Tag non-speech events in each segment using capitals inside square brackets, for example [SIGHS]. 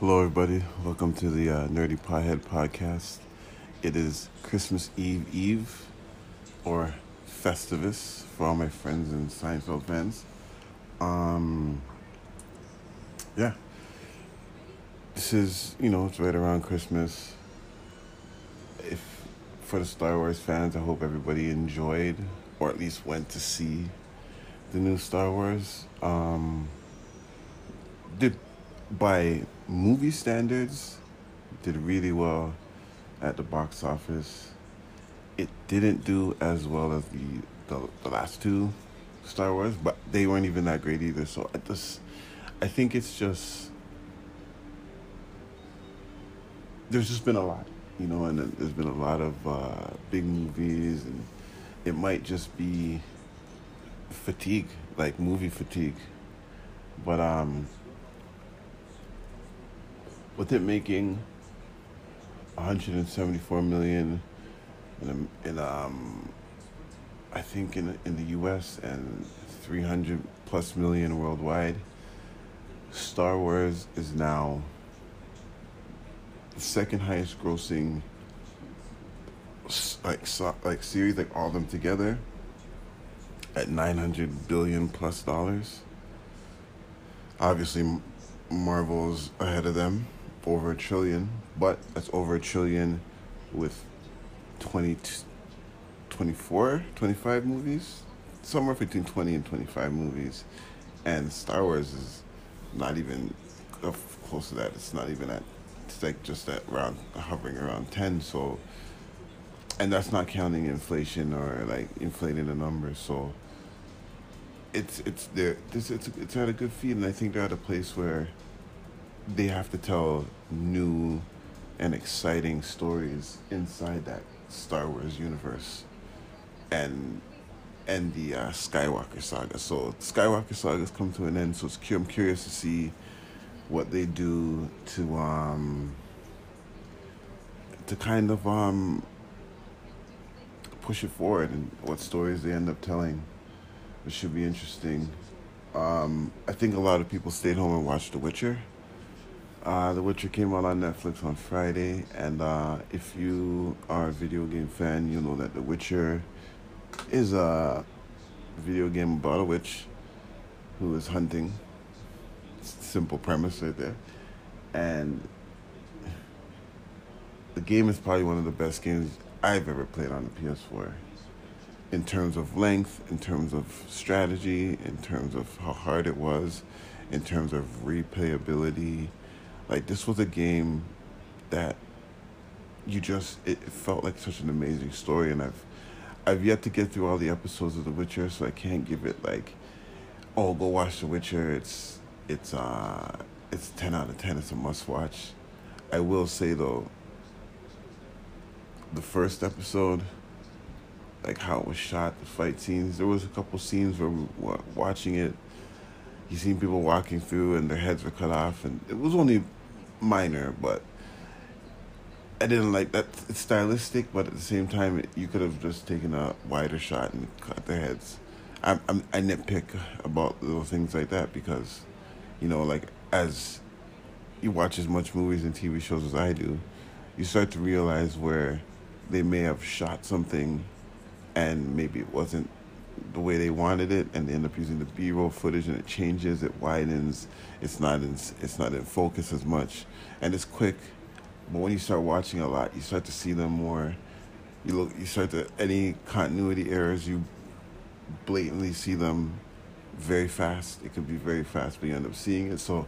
Hello, everybody. Welcome to the uh, Nerdy Pothead podcast. It is Christmas Eve Eve, or Festivus for all my friends and Seinfeld fans. Um, yeah, this is you know it's right around Christmas. If for the Star Wars fans, I hope everybody enjoyed or at least went to see the new Star Wars. Um, did by movie standards, did really well at the box office. It didn't do as well as the the, the last two Star Wars, but they weren't even that great either. So I just, I think it's just there's just been a lot, you know, and there's been a lot of uh, big movies, and it might just be fatigue, like movie fatigue. But um, with it making 174 million in, in um, I think in in the U.S. and 300 plus million worldwide, Star Wars is now the second highest grossing like so, like series like all of them together at 900 billion plus dollars. Obviously, Marvel's ahead of them, over a trillion, but that's over a trillion with 20, 24, 25 movies, somewhere between 20 and 25 movies. And Star Wars is not even uh, close to that. It's not even at, it's like just at around, hovering around 10. So, and that's not counting inflation or like inflating the numbers. So, it's it's there. This it's it's at a good feed, and I think they're at a place where they have to tell new and exciting stories inside that Star Wars universe, and and the uh, Skywalker saga. So Skywalker saga's come to an end. So it's, I'm curious to see what they do to um to kind of um push it forward and what stories they end up telling it should be interesting. Um, I think a lot of people stayed home and watched The Witcher. Uh, the Witcher came out on Netflix on Friday, and uh, if you are a video game fan, you know that The Witcher is a video game about a witch who is hunting. Simple premise right there. And the game is probably one of the best games I've ever played on the PS4 in terms of length, in terms of strategy, in terms of how hard it was, in terms of replayability. Like this was a game that you just it felt like such an amazing story and I've I've yet to get through all the episodes of The Witcher, so I can't give it like oh go watch The Witcher. It's it's uh it's ten out of ten, it's a must watch. I will say though the first episode like how it was shot, the fight scenes. There was a couple scenes where we were watching it. You seen people walking through and their heads were cut off, and it was only minor, but I didn't like that. It's stylistic, but at the same time, you could have just taken a wider shot and cut their heads. I, I'm, I nitpick about little things like that because, you know, like as you watch as much movies and TV shows as I do, you start to realize where they may have shot something and maybe it wasn't the way they wanted it and they end up using the b-roll footage and it changes it widens it's not in it's not in focus as much. And it's quick but when you start watching a lot you start to see them more. You look you start to any continuity errors you blatantly see them very fast. It could be very fast but you end up seeing it. So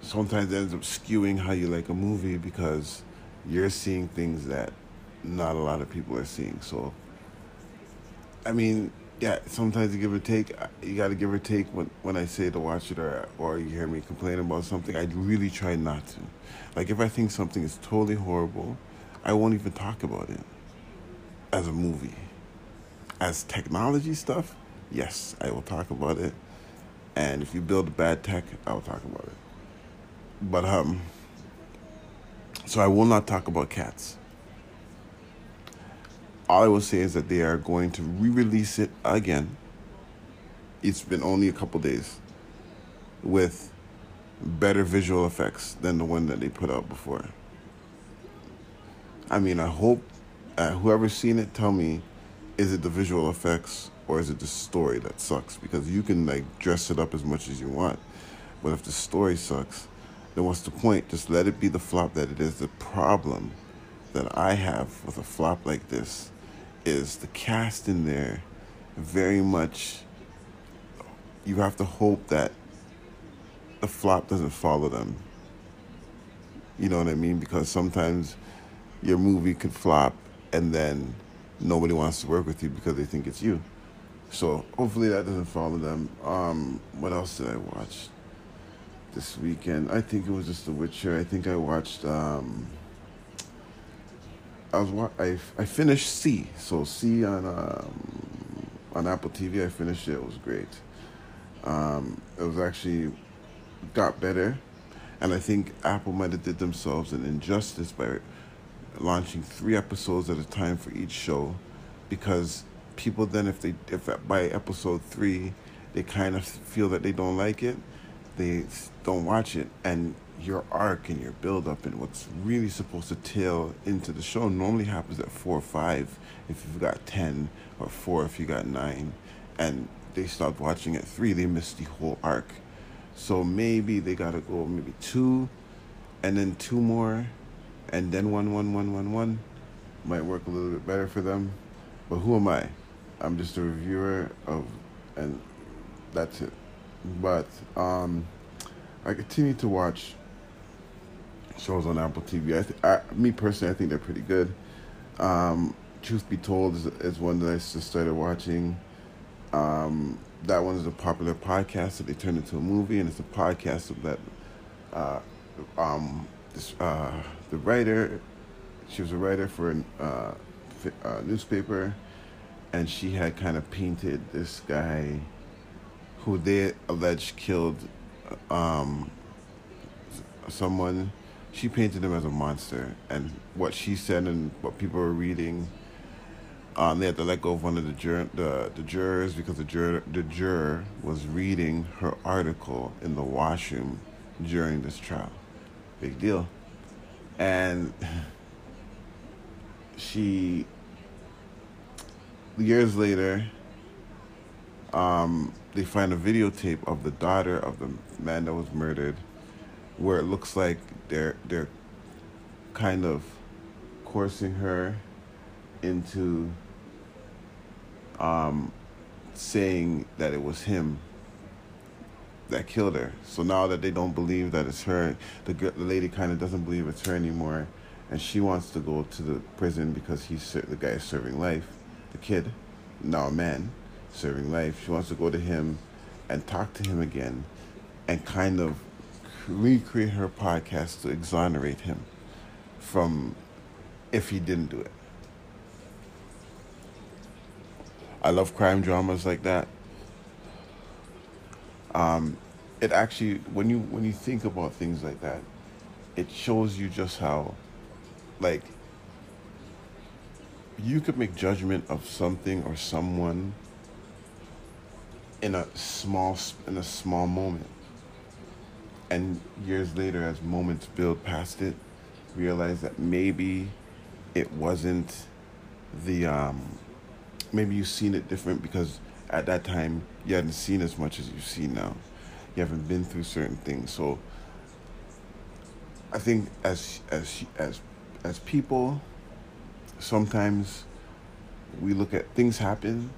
sometimes it ends up skewing how you like a movie because you're seeing things that not a lot of people are seeing. So I mean, yeah, sometimes you give or take. You got to give or take when, when I say to watch it or, or you hear me complain about something. I really try not to. Like, if I think something is totally horrible, I won't even talk about it as a movie. As technology stuff, yes, I will talk about it. And if you build bad tech, I will talk about it. But, um, so I will not talk about cats all I will say is that they are going to re-release it again. It's been only a couple days with better visual effects than the one that they put out before. I mean, I hope uh, whoever's seen it, tell me, is it the visual effects or is it the story that sucks? Because you can like dress it up as much as you want, but if the story sucks, then what's the point? Just let it be the flop that it is. The problem that I have with a flop like this is the cast in there very much you have to hope that the flop doesn't follow them. You know what I mean? Because sometimes your movie could flop and then nobody wants to work with you because they think it's you. So hopefully that doesn't follow them. Um, what else did I watch this weekend? I think it was just The Witcher. I think I watched. Um, I was I I finished See. So See on um, on Apple TV. I finished it. It was great. Um, it was actually got better, and I think Apple might have did themselves an injustice by launching three episodes at a time for each show, because people then if they if by episode three they kind of feel that they don't like it, they don't watch it, and your arc and your build up and what's really supposed to tail into the show normally happens at four or five if you've got ten or four if you got nine, and they stopped watching at three, they missed the whole arc. So maybe they gotta go maybe two, and then two more, and then one, one, one, one, one. Might work a little bit better for them. But who am I? I'm just a reviewer of, and that's it. But um, I continue to watch shows on Apple TV. I, th- I me personally, I think they're pretty good. Um, Truth Be Told is, is one that I just started watching. Um, that one is a popular podcast that they turned into a movie, and it's a podcast of that. Uh, um, this, uh, the writer, she was a writer for a uh, uh, newspaper, and she had kind of painted this guy who they alleged killed um, someone. She painted him as a monster, and what she said and what people were reading um, they had to let go of one of the, jur- the, the jurors because the juror, the juror was reading her article in the washroom during this trial. Big deal. And [LAUGHS] she, years later, um, they find a videotape of the daughter of the man that was murdered, where it looks like they're they're kind of coursing her into um, saying that it was him that killed her. So now that they don't believe that it's her, the, the lady kind of doesn't believe it's her anymore, and she wants to go to the prison because he's the guy is serving life. The kid, now a man, serving life. She wants to go to him and talk to him again, and kind of recreate her podcast to exonerate him from if he didn't do it. I love crime dramas like that. Um, it actually, when you when you think about things like that, it shows you just how, like, you could make judgment of something or someone in a small in a small moment, and years later, as moments build past it, realize that maybe it wasn't the um, maybe you've seen it different because at that time you hadn't seen as much as you see now. You haven't been through certain things. So I think as as as as people, sometimes we look at things happen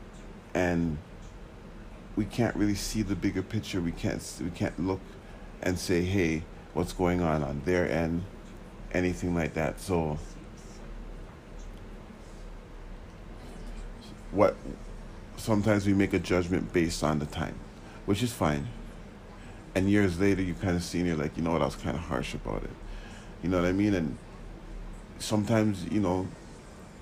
and we can't really see the bigger picture. We can't we can't look and say, "Hey, what's going on on their end?" Anything like that. So what sometimes we make a judgment based on the time, which is fine. And years later, you kind of see and you're like, you know what, I was kind of harsh about it. You know what I mean? And sometimes, you know,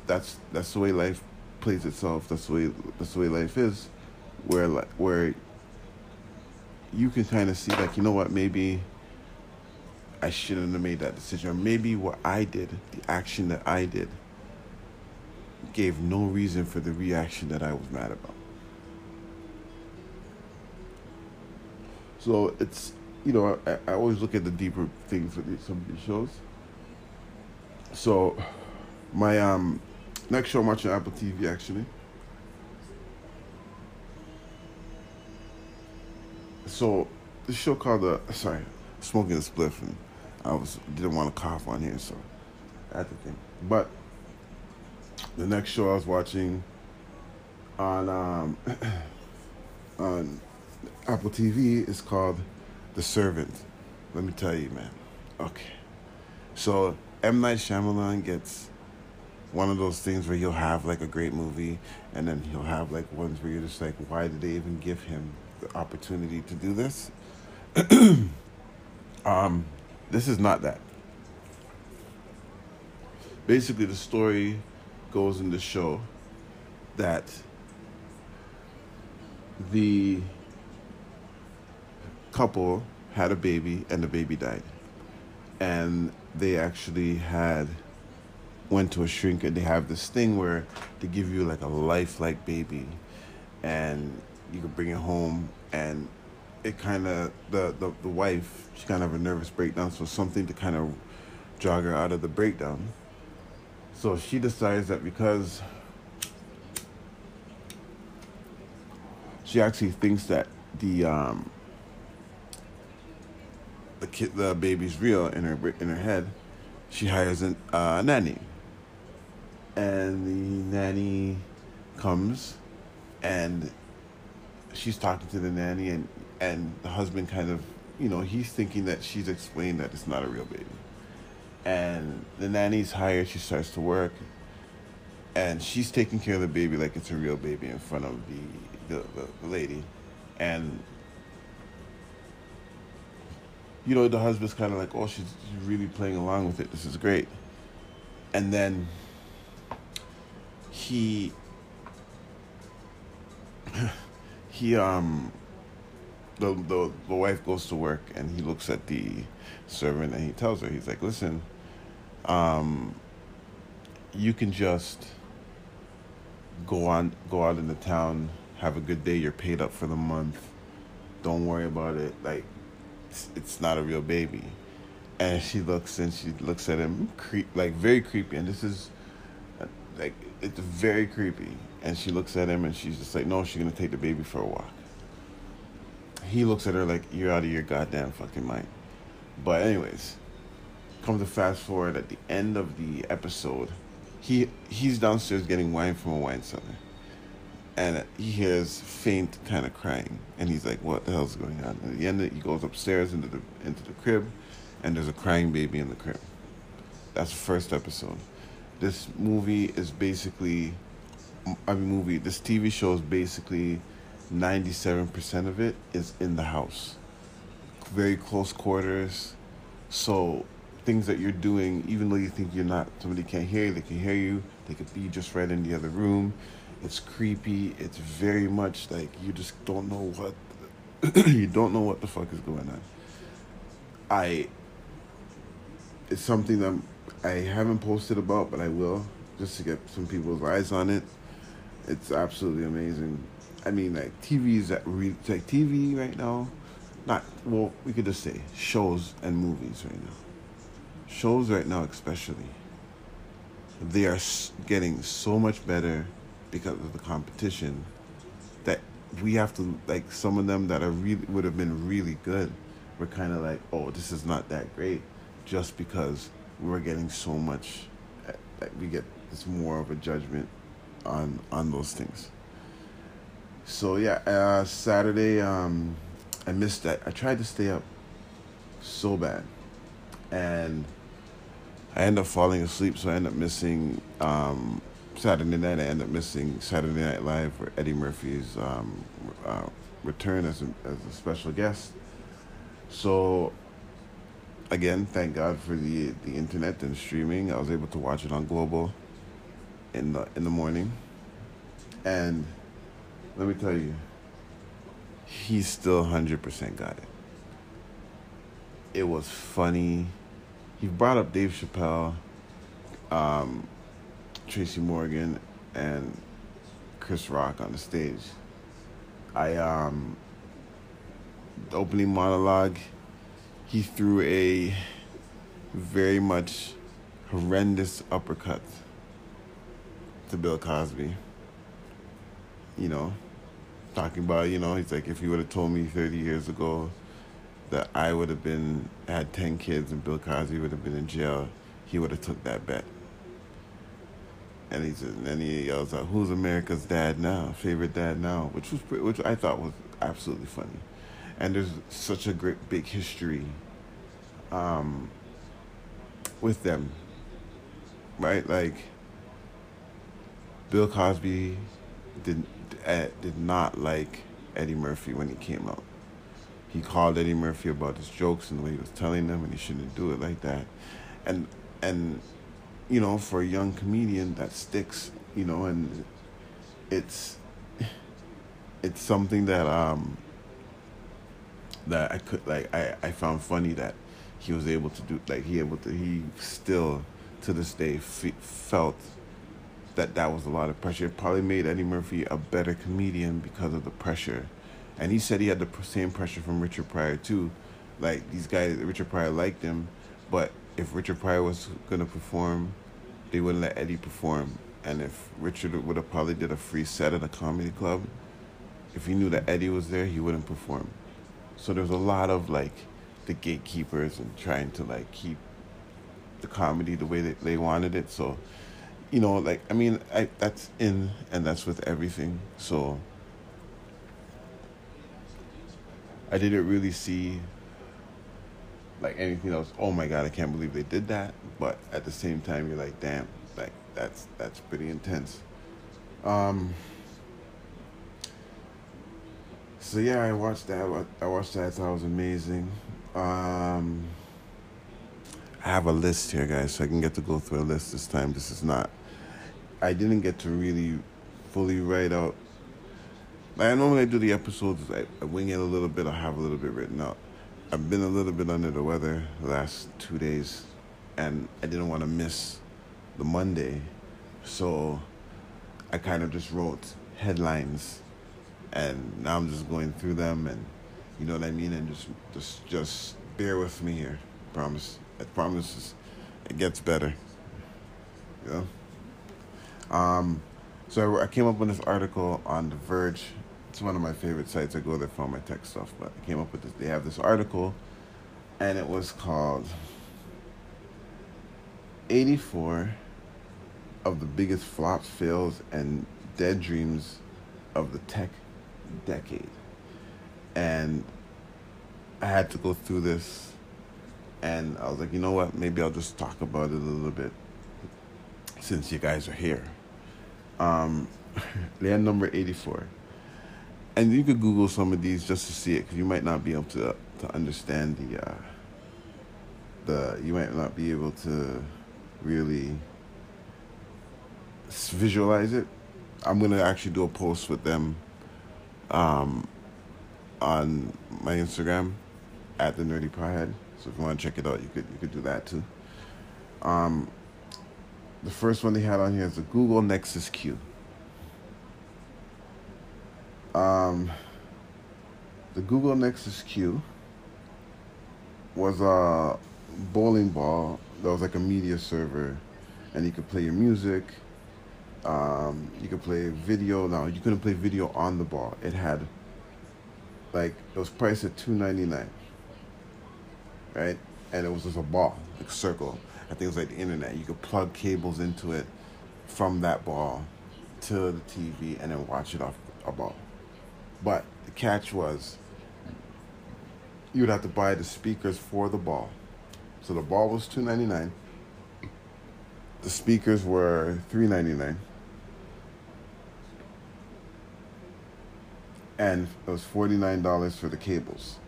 that's that's the way life plays itself. That's the way that's the way life is, where where you can kind of see like, you know what, maybe I shouldn't have made that decision, or maybe what I did, the action that I did gave no reason for the reaction that I was mad about. So it's you know, I, I always look at the deeper things with some of these shows. So, my um, next show I'm watching Apple TV actually. So, the show called the uh, sorry, smoking a spliff, and I was didn't want to cough on here, so I had to think. But the next show I was watching on um, [CLEARS THROAT] on Apple TV is called The Servant. Let me tell you, man. Okay, so M Night Shyamalan gets one of those things where he'll have like a great movie, and then he'll have like ones where you're just like, why did they even give him the opportunity to do this? [CLEARS THROAT] um, this is not that. Basically, the story goes in the show that the couple had a baby and the baby died. And they actually had went to a shrink and they have this thing where they give you like a lifelike baby and you can bring it home and it kind of the, the the wife she kind of a nervous breakdown so something to kind of jog her out of the breakdown. So she decides that because she actually thinks that the um the kid the baby's real in her in her head she hires an, uh, a nanny. And the nanny comes and she's talking to the nanny and and the husband kind of you know he's thinking that she's explained that it's not a real baby. And the nanny's hired she starts to work and she's taking care of the baby like it's a real baby in front of the the, the, lady. And you know the husband's kind of like oh she's really playing along with it. This is great. And then he he um the, the the wife goes to work and he looks at the servant and he tells her he's like listen um you can just go on go out in the town have a good day you're paid up for the month don't worry about it like it's, it's not a real baby. And she looks and she looks at him creep like very creepy and this is like it's very creepy and she looks at him and she's just like no she's gonna take the baby for a walk. He looks at her like you're out of your goddamn fucking mind. But anyways come to fast forward at the end of the episode he he's downstairs getting wine from a wine cellar. And he hears faint kind of crying. And he's like what the hell's going on? And at the end he goes upstairs into the into the crib and there's a crying baby in the crib. That's the first episode. This movie is basically I mean movie this TV show is basically 97% of it is in the house. Very close quarters. So things that you're doing even though you think you're not somebody can't hear you they can hear you they could be just right in the other room. It's creepy. It's very much like you just don't know what [CLEARS THROAT] you don't know what the fuck is going on. I it's something that I haven't posted about, but I will just to get some people's eyes on it. It's absolutely amazing. I mean, like TV is at re- like TV right now. Not well, we could just say shows and movies right now. Shows right now, especially, they are getting so much better because of the competition that we have to like some of them that are really would have been really good. We're kind of like, oh, this is not that great, just because we're getting so much eh, that we get it's more of a judgment on on those things. So yeah uh, saturday um, i missed that i tried to stay up so bad and i end up falling asleep so i end up missing um, saturday night i end up missing saturday night live for eddie murphy's um, uh, return as a, as a special guest. So again, thank God for the the internet and streaming. I was able to watch it on Global in the in the morning, and let me tell you, he still hundred percent got it. It was funny. He brought up Dave Chappelle, um, Tracy Morgan, and Chris Rock on the stage. I um, the opening monologue he threw a very much horrendous uppercut to Bill Cosby. You know, talking about, you know, he's like, if you would have told me 30 years ago that I would have been, had 10 kids and Bill Cosby would have been in jail, he would have took that bet. And he said, and then he yells out, "Who's America's dad now? Favorite dad now?" Which was, which I thought was absolutely funny. And there's such a great big history um, with them, right? Like Bill Cosby did did not like Eddie Murphy when he came out. He called Eddie Murphy about his jokes and the way he was telling them, and he shouldn't do it like that. And and you know, for a young comedian, that sticks. You know, and it's it's something that um that I could like I I found funny that he was able to do like he able to he still to this day fe- felt that that was a lot of pressure. It probably made Eddie Murphy a better comedian because of the pressure. And he said he had the same pressure from Richard Pryor too. Like these guys, Richard Pryor liked him, but if Richard Pryor was gonna perform, they wouldn't let Eddie perform. And if Richard would have probably did a free set at a comedy club, if he knew that Eddie was there, he wouldn't perform. So there's a lot of like the gatekeepers and trying to like keep the comedy the way that they wanted it. So you know, like I mean, I that's in and that's with everything. So I didn't really see like anything else. Oh my god, I can't believe they did that. But at the same time, you're like, damn, like that's that's pretty intense. Um. So yeah, I watched that. I watched that. I thought it was amazing. Um. I have a list here, guys, so I can get to go through a list this time. This is not I didn't get to really fully write out. I normally do the episodes, I, I wing it a little bit. I have a little bit written out. I've been a little bit under the weather the last two days, and I didn't want to miss the Monday, so I kind of just wrote headlines, and now I'm just going through them, and you know what I mean, and just just just bear with me here. Promise. I promise. It gets better. Know. Um, so I came up with this article on The Verge. It's one of my favorite sites. I go there for all my tech stuff. But I came up with this. They have this article, and it was called 84 of the biggest flops, fails, and dead dreams of the tech decade. And I had to go through this, and I was like, you know what? Maybe I'll just talk about it a little bit since you guys are here um, [LAUGHS] land number 84. And you could Google some of these just to see it, because you might not be able to to understand the uh, the you might not be able to really visualize it. I'm gonna actually do a post with them um, on my Instagram at the Nerdy Pothead. So if you want to check it out, you could you could do that too. Um, the first one they had on here is the Google Nexus Q. Um, the Google Nexus Q was a bowling ball that was like a media server, and you could play your music. Um, you could play video. Now you couldn't play video on the ball. It had like it was priced at two ninety nine. Right, and it was just a ball, like a circle I think it was like the internet. You could plug cables into it from that ball to the TV and then watch it off a ball. But the catch was you would have to buy the speakers for the ball. So the ball was two ninety nine. The speakers were three ninety nine. And it was forty nine dollars for the cables.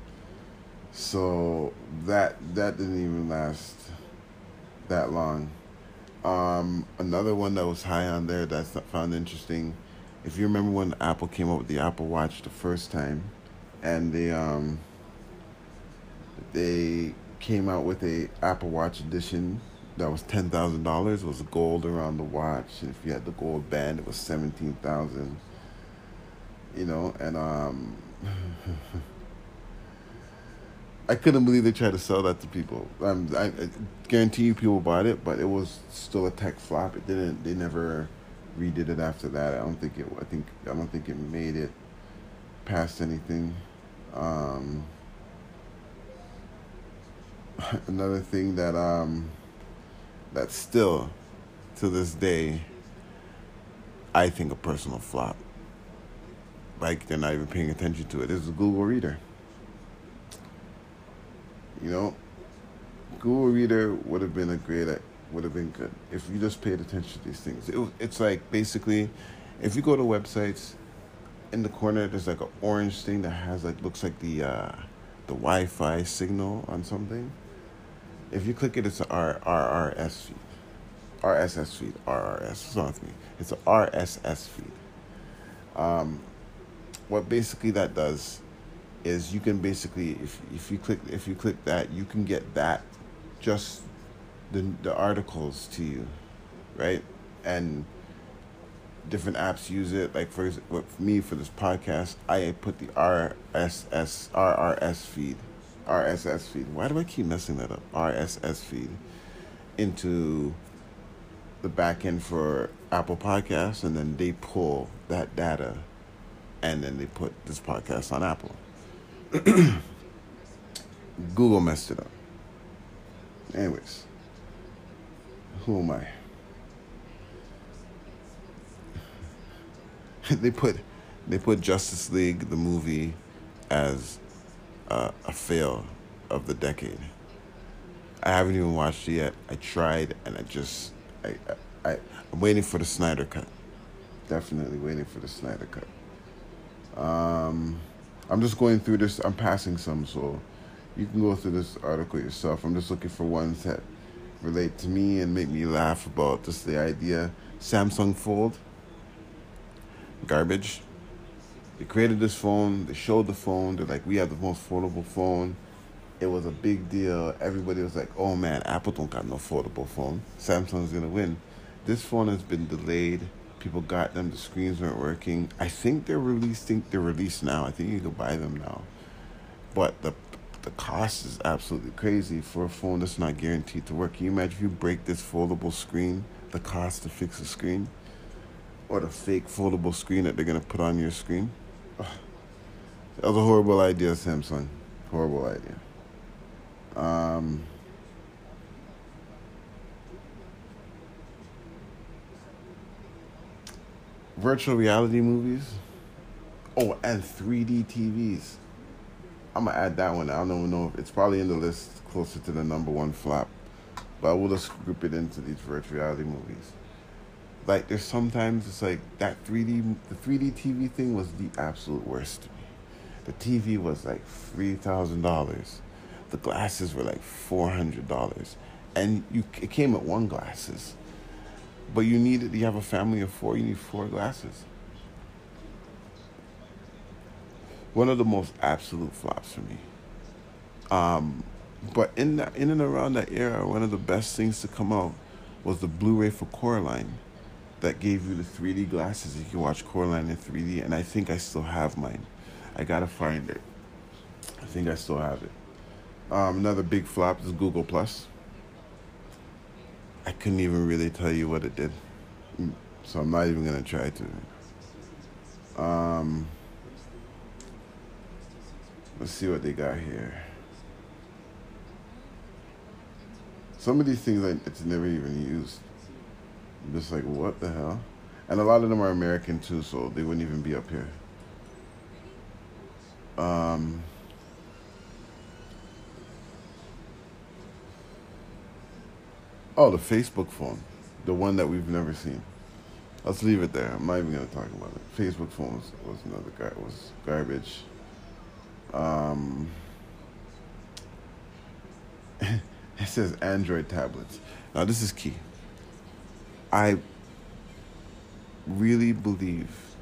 So that that didn't even last that long. Um, another one that was high on there that I found interesting. If you remember when Apple came up with the Apple Watch the first time, and they um, they came out with a Apple Watch edition that was ten thousand dollars. Was gold around the watch, and if you had the gold band, it was seventeen thousand. You know, and um, [LAUGHS] I couldn't believe they tried to sell that to people. Um, I, I guarantee you, people bought it, but it was still a tech flop. It didn't. They never redid it after that. I don't think it. I think I don't think it made it past anything. Um, [LAUGHS] another thing that um, that still to this day I think a personal flop. Like they're not even paying attention to it. This is Google Reader. You know, Google Reader would have been a great, would have been good if you just paid attention to these things. It, it's like basically, if you go to websites, in the corner there's like an orange thing that has like looks like the uh, the Wi-Fi signal on something. If you click it, it's an R- RRS feed. RSS feed. RRS. What's wrong with me? It's an RSS feed. Um, what basically that does is you can basically if if you click if you click that you can get that just the the articles to you, right? And different apps use it. Like for, for me for this podcast, I put the RSS RRS feed, RSS feed. Why do I keep messing that up? RSS feed into the back end for Apple Podcasts, and then they pull that data, and then they put this podcast on Apple. [CLEARS THROAT] Google messed it up. Anyways, who am I? [LAUGHS] they put they put Justice League the movie as uh, a fail of the decade. I haven't even watched it yet. I tried and I just I, I, I'm waiting for the Snyder cut. Definitely waiting for the Snyder cut. Um, I'm just going through this. I'm passing some, so you can go through this article yourself. I'm just looking for ones that relate to me and make me laugh about just the idea. Samsung Fold, garbage. They created this phone. They showed the phone. They're like, we have the most foldable phone. It was a big deal. Everybody was like, "Oh man, Apple don't got no foldable phone. Samsung's gonna win." This phone has been delayed. People got them. The screens weren't working. I think they're releasing. They're released now. I think you can buy them now. But the the cost is absolutely crazy for a phone that's not guaranteed to work. Can you imagine if you break this foldable screen? The cost to fix a screen, or the fake foldable screen that they're gonna put on your screen. Ugh. That was a horrible idea, Samsung. Horrible idea. Um, virtual reality movies. Oh, and 3D TVs. I'm gonna add that one. I don't know if it's probably in the list closer to the number one flop, but I will just group it into these virtual reality movies. Like there's sometimes it's like that 3D the 3D TV thing was the absolute worst. The TV was like three thousand dollars the glasses were like four hundred dollars, and you it came with one glasses, but you needed you have a family of four, you need four glasses. One of the most absolute flops for me. Um, but in that, in and around that era, one of the best things to come out was the Blu-ray for Coraline, that gave you the 3D glasses. You can watch Coraline in 3D, and I think I still have mine. I gotta find it. I think I still have it. Um, another big flop is Google Plus. I couldn't even really tell you what it did, mm, so I'm not even gonna try to. Um, let's see what they got here. Some of these things like it's never even used. I'm just like what the hell, and a lot of them are American too, so they wouldn't even be up here. Um, Oh, the Facebook phone, the one that we've never seen. Let's leave it there. I'm not even gonna talk about it. Facebook phone was, was another guy was garbage. Um, [LAUGHS] it says Android tablets. Now this is key. I really believe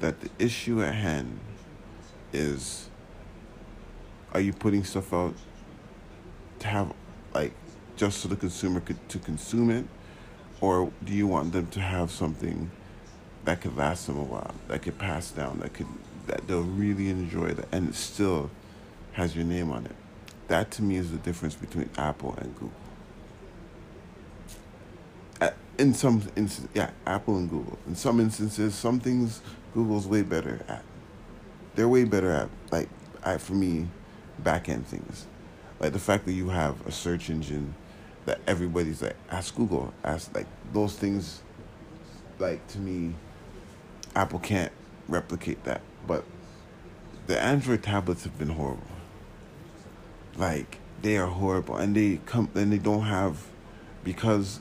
that the issue at hand is are you putting stuff out to have like just so the consumer could to consume it, or do you want them to have something that could last them a while, that could pass down, that could that they'll really enjoy that, and it still has your name on it? that to me is the difference between Apple and Google. In some instances, yeah, Apple and Google. In some instances, some things Google's way better at. They're way better at, like, I, for me, back end things. Like the fact that you have a search engine that everybody's like, ask Google, ask, like, those things, like, to me, Apple can't replicate that. But the Android tablets have been horrible. Like they are horrible, and they come and they don't have because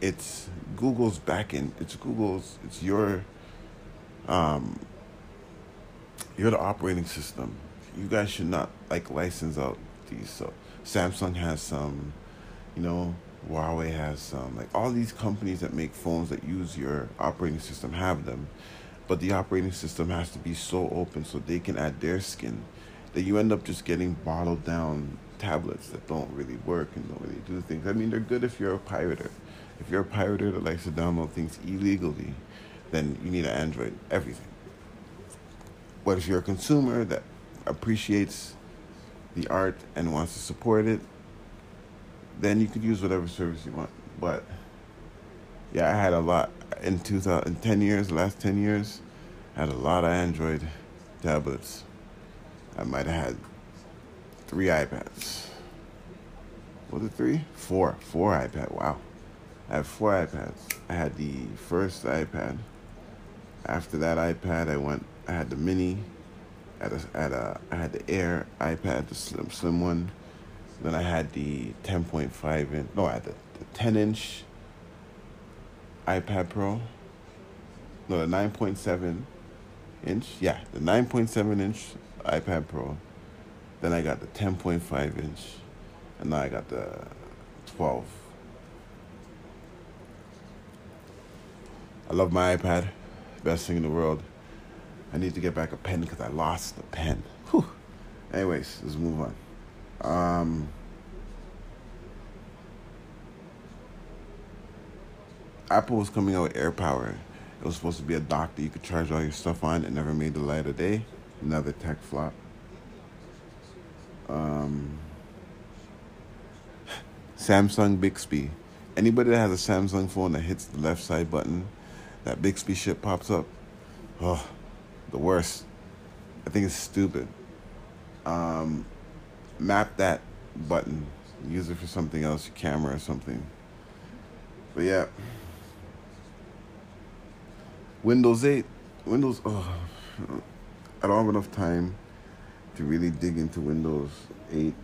it's Google's backend. It's Google's. It's your. Um. You're the operating system. You guys should not like license out these. So Samsung has some, you know, Huawei has some. Like all these companies that make phones that use your operating system have them but the operating system has to be so open so they can add their skin that you end up just getting bottled down tablets that don't really work and don't really do things. I mean, they're good if you're a pirater. If you're a pirater that likes to download things illegally, then you need an Android, everything. But if you're a consumer that appreciates the art and wants to support it, then you could use whatever service you want. But yeah, I had a lot in 2000, in 10 years, the last 10 years, I had a lot of Android tablets. I might have had three iPads. Was it three? Four. Four iPad. Wow. I have four iPads. I had the first iPad. After that iPad, I went. I had the mini. At a, at a, I had the Air iPad, the slim slim one. Then I had the 10.5 inch. No, I had the, the 10 inch iPad Pro. No, the 9.7 inch. Yeah, the 9.7 inch iPad Pro. Then I got the 10.5 inch. And now I got the 12. I love my iPad. Best thing in the world. I need to get back a pen because I lost the pen. Whew. Anyways, let's move on. Um, Apple was coming out with AirPower. It was supposed to be a dock that you could charge all your stuff on. It never made the light of day. Another tech flop. Um, Samsung Bixby. Anybody that has a Samsung phone that hits the left side button, that Bixby shit pops up. Oh, the worst. I think it's stupid. Um, map that button. Use it for something else, your camera or something. But yeah. Windows 8, Windows, oh, I don't have enough time to really dig into Windows 8.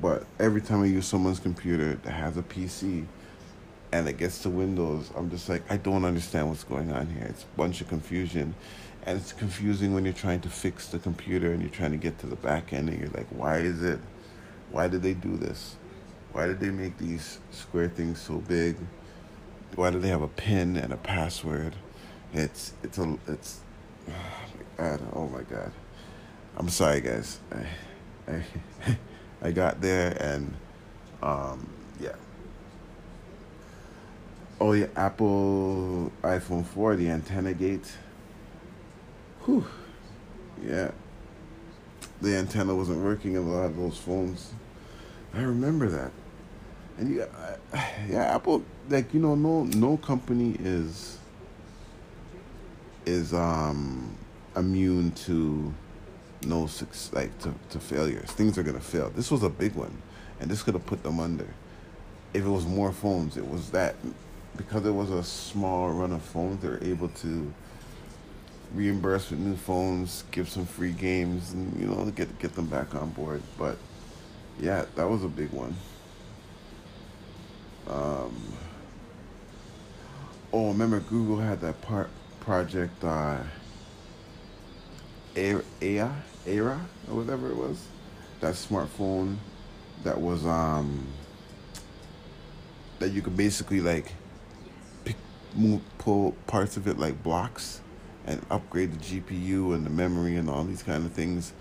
But every time I use someone's computer that has a PC and it gets to Windows, I'm just like, I don't understand what's going on here. It's a bunch of confusion. And it's confusing when you're trying to fix the computer and you're trying to get to the back end and you're like, why is it? Why did they do this? Why did they make these square things so big? Why do they have a pin and a password? It's it's a it's oh my god oh my god. I'm sorry guys. I I, [LAUGHS] I got there and um yeah. Oh yeah, Apple iPhone 4, the antenna gate. Whew. Yeah. The antenna wasn't working in a lot of those phones. I remember that. And yeah, [SIGHS] yeah, Apple like you know no no company is is um, immune to no success, like to, to failures. Things are gonna fail. This was a big one, and this could have put them under. If it was more phones, it was that because it was a small run of phones, they were able to reimburse with new phones, give some free games, and you know get get them back on board. But yeah, that was a big one. Um, oh, remember Google had that part project uh, Ara, Ara or whatever it was, that smartphone that was um that you could basically like pick move pull parts of it like blocks and upgrade the GPU and the memory and all these kind of things.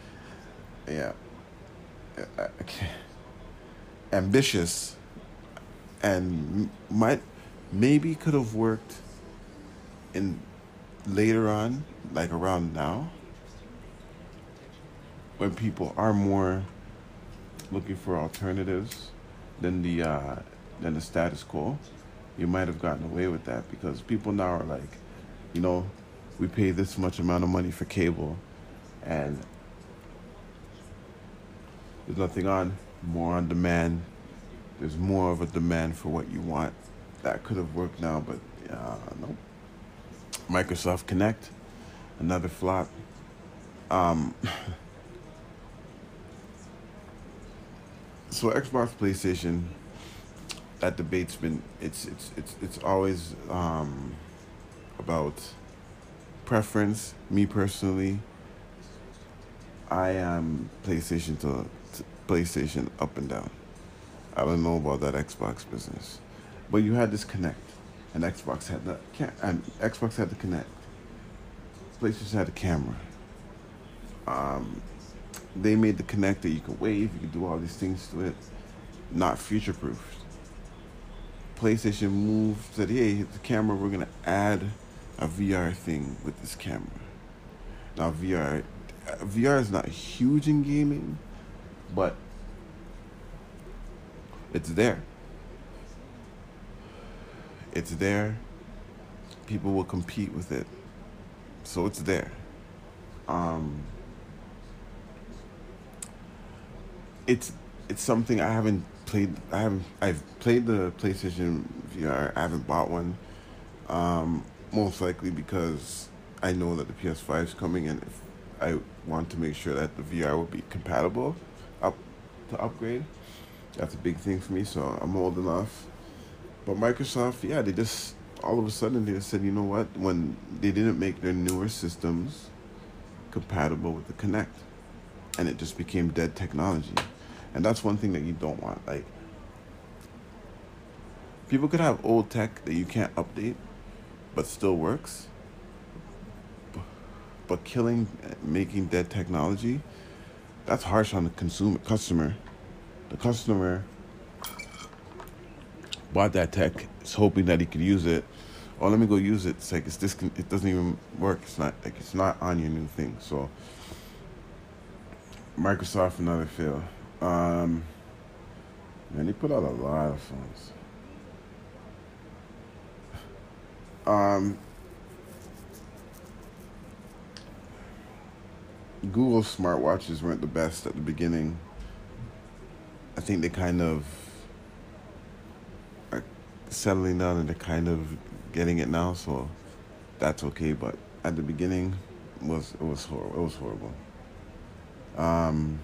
Yeah, ambitious and might maybe could have worked in later on, like around now, when people are more looking for alternatives than the uh, than the status quo, you might have gotten away with that because people now are like, you know, we pay this much amount of money for cable, and there's nothing on, more on demand. There's more of a demand for what you want. That could have worked now, but uh, no. Microsoft Kinect, another flop. Um, [LAUGHS] so Xbox, PlayStation, that debate's been it's it's it's it's always um, about preference. Me personally, I am PlayStation to, to PlayStation up and down. I don't know about that Xbox business, but you had this Kinect, and Xbox had the and Xbox had the Kinect. PlayStation had a camera. Um, they made the Kinect that you could wave, you could do all these things to it. Not future proofed. PlayStation Move said, hey, the camera, we're gonna add a VR thing with this camera. Now VR VR is not huge in gaming, but it's there. It's there. People will compete with it. So it's there. Um, it's it's something I haven't played. I haven't. I've played the PlayStation VR. I haven't bought one. Um, most likely because I know that the PS5 is coming, and if I want to make sure that the VR will be compatible up to upgrade. That's a big thing for me, so I'm old enough. But Microsoft, yeah, they just all of a sudden they just said, you know what? When they didn't make their newer systems compatible with the Kinect, and it just became dead technology, and that's one thing that you don't want. Like people could have old tech that you can't update, but still works. But killing, making dead technology, that's harsh on the consumer customer. The customer bought that tech, is hoping that he could use it. Oh, let me go use it. It's like it's this. It doesn't even work. It's not like it's not on your new thing. So Microsoft another fail. Um, man, they put out a lot of phones. Um, Google smartwatches weren't the best at the beginning. I think they kind of are settling down and they're kind of getting it now, so that's okay. But at the beginning, it was it was horrible. It was horrible. Um,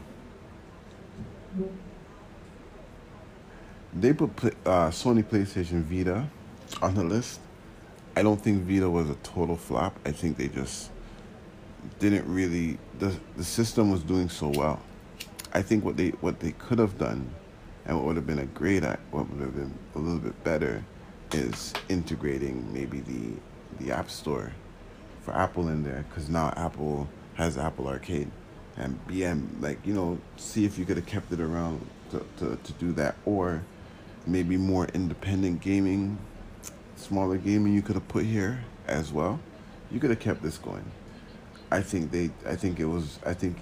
they put uh, Sony PlayStation Vita on the list. I don't think Vita was a total flop. I think they just didn't really the the system was doing so well. I think what they what they could have done, and what would have been a great what would have been a little bit better, is integrating maybe the the App Store for Apple in there, because now Apple has Apple Arcade, and BM like you know see if you could have kept it around to, to, to do that, or maybe more independent gaming smaller gaming you could have put here as well. You could have kept this going. I think they I think it was I think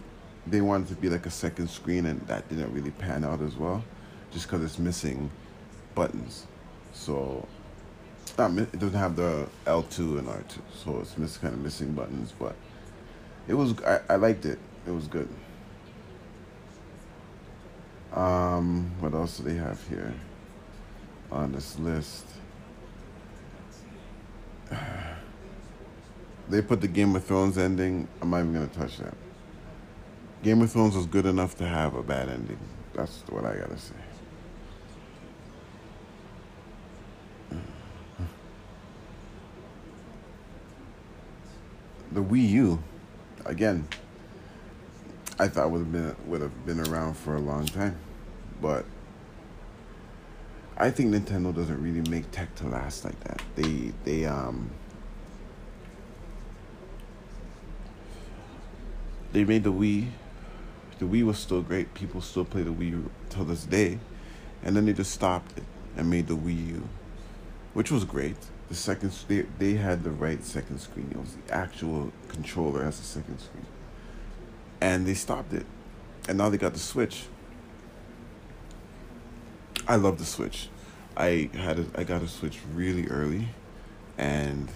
they wanted to be like a second screen and that didn't really pan out as well just because it's missing buttons. So not, it doesn't have the L2 and R2 so it's miss, kind of missing buttons but it was I, I liked it. It was good. Um, what else do they have here on this list? They put the Game of Thrones ending. I'm not even gonna touch that. Game of Thrones was good enough to have a bad ending. That's what I gotta say. The Wii U, again, I thought would have been would have been around for a long time, but I think Nintendo doesn't really make tech to last like that. They they um they made the Wii. The Wii was still great. People still play the Wii till this day. And then they just stopped it and made the Wii U, which was great. The second they, they had the right second screen. It was the actual controller as a second screen. And they stopped it. And now they got the Switch. I love the Switch. I had a, I got a Switch really early, and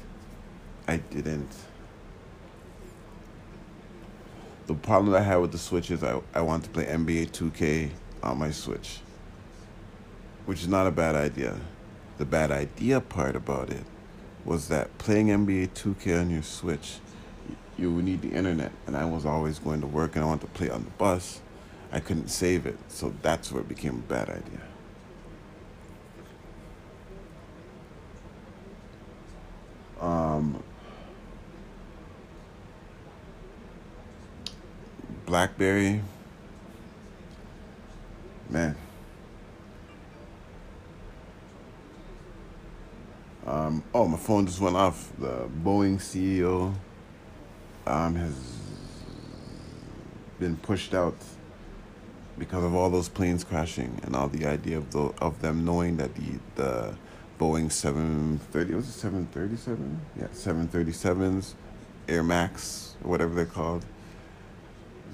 I didn't. The problem I had with the Switch is I, I want to play NBA 2K on my Switch, which is not a bad idea. The bad idea part about it was that playing NBA 2K on your Switch, you would need the internet, and I was always going to work and I wanted to play on the bus. I couldn't save it, so that's where it became a bad idea. BlackBerry, man. Um, oh, my phone just went off. The Boeing CEO um, has been pushed out because of all those planes crashing and all the idea of the of them knowing that the the Boeing 730 was it 737 yeah 737s Air Max whatever they're called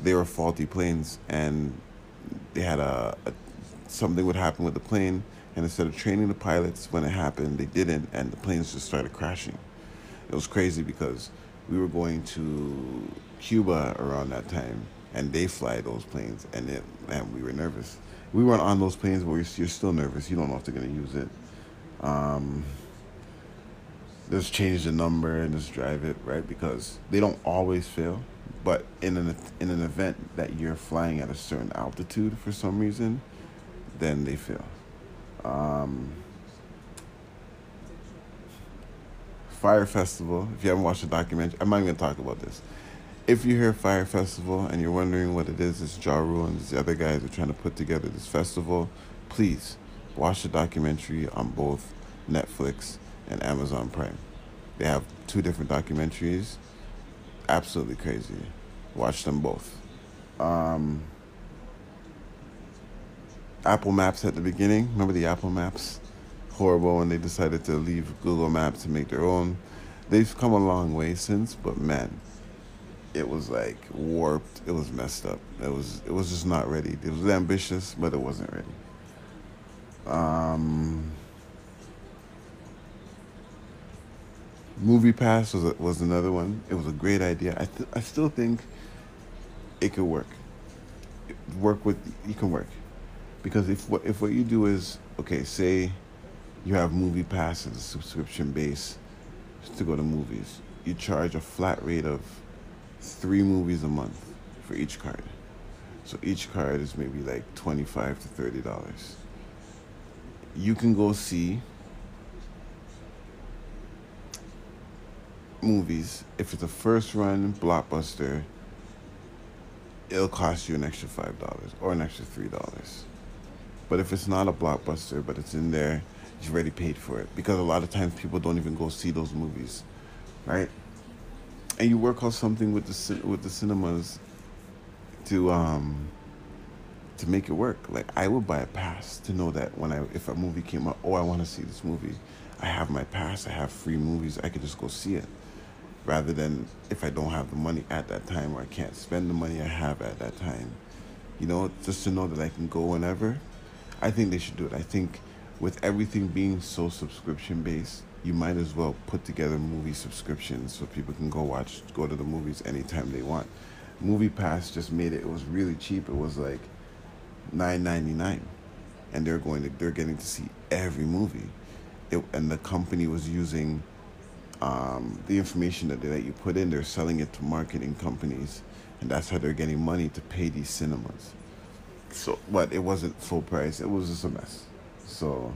they were faulty planes and they had a, a something would happen with the plane and instead of training the pilots when it happened they didn't and the planes just started crashing. It was crazy because we were going to Cuba around that time and they fly those planes and it and we were nervous. We weren't on those planes but you're still nervous. You don't know if they're going to use it. Um, just change the number and just drive it right? Because they don't always fail but in an in an event that you're flying at a certain altitude for some reason, then they fail. Um, Fyre Festival. If you haven't watched the documentary, I'm not even gonna talk about this. If you hear Fyre Festival and you're wondering what it is, it's Ja Rule and the other guys are trying to put together this festival. Please watch the documentary on both Netflix and Amazon Prime. They have two different documentaries absolutely crazy. Watch them both. Um, Apple Maps at the beginning. Remember the Apple Maps? Horrible when they decided to leave Google Maps to make their own. They've come a long way since, but man, it was like warped. It was messed up. It was it was just not ready. It was ambitious, but it wasn't ready. Um, MoviePass was a, was another one. It was a great idea. I th- I still think it could work. Work with you can work because if what if what you do is okay, say you have MoviePass as a subscription base to go to movies. You charge a flat rate of three movies a month for each card. So each card is maybe like twenty five to thirty dollars. You can go see movies, if it's a first run blockbuster, it'll cost you an extra five dollars or an extra three dollars. But if it's not a blockbuster, but it's in there, you've already paid for it. Because a lot of times people don't even go see those movies, right? And you work on something with the with the cinemas to um to make it work. Like I would buy a pass to know that when I if a movie came out, oh I want to see this movie, I have my pass. I have free movies. I could just go see it rather than if I don't have the money at that time or I can't spend the money I have at that time. You know, just to know that I can go whenever. I think they should do it. I think with everything being so subscription based, you might as well put together movie subscriptions so people can go watch, go to the movies anytime they want. MoviePass just made it. It was really cheap. It was like nine ninety nine, and they're going to they're getting to see every movie. It, and the company was using um, the information that, that you put in, they're selling it to marketing companies, and that's how they're getting money to pay these cinemas. So, but it wasn't full price. It was just a mess. So,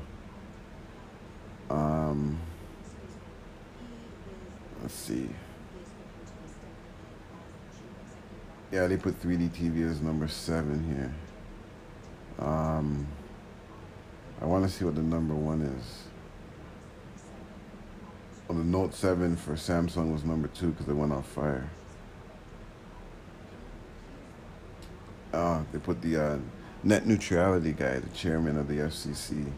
um, let's see. Yeah, they put 3D TV as number seven here. Um, I want to see what the number one is. The Note 7 for Samsung was number two because it went off fire. Uh, they put the uh, net neutrality guy, the chairman of the FCC,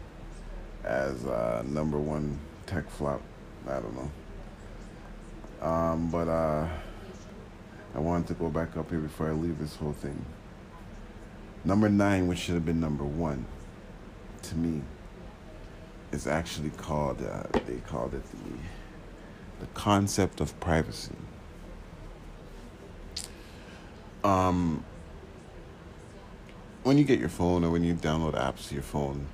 as uh, number one tech flop. I don't know. Um, but uh, I wanted to go back up here before I leave this whole thing. Number nine, which should have been number one, to me is actually called, uh, they called it the, the concept of privacy. Um, when you get your phone or when you download apps to your phone,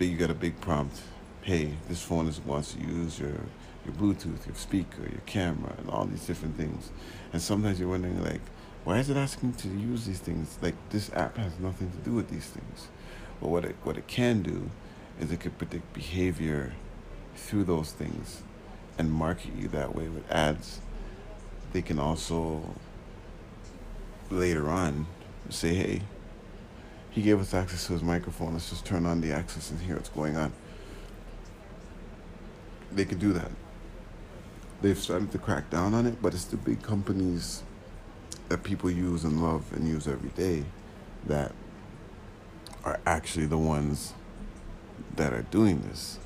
you get a big prompt, hey, this phone is wants to use your your Bluetooth, your speaker, your camera, and all these different things. And sometimes you're wondering like, why is it asking to use these things? Like this app has nothing to do with these things. But what it what it can do is it can predict behavior through those things and market you that way with ads. They can also later on say, hey, he gave us access to his microphone. Let's just turn on the access and hear what's going on. They could do that. They've started to crack down on it, but it's the big companies that people use and love and use every day that are actually the ones that are doing this.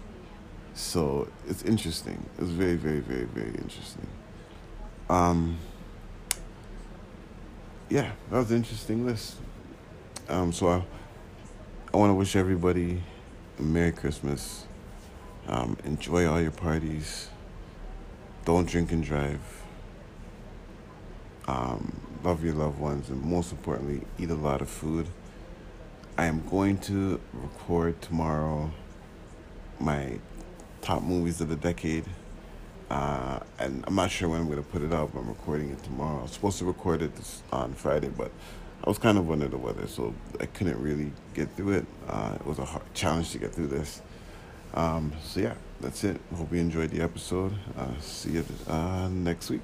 So it's interesting. It's very, very, very, very interesting. Um, yeah, that was an interesting list. Um, so I, I want to wish everybody a Merry Christmas. Um, enjoy all your parties. Don't drink and drive. Um, love your loved ones, and most importantly, eat a lot of food. I am going to record tomorrow my top movies of the decade. Uh, and I'm not sure when I'm going to put it up. I'm recording it tomorrow. I was supposed to record it this, on Friday, but I was kind of under the weather, so I couldn't really get through it. Uh, it was a hard challenge to get through this. Um, so yeah, that's it. Hope you enjoyed the episode. Uh, see you uh, next week.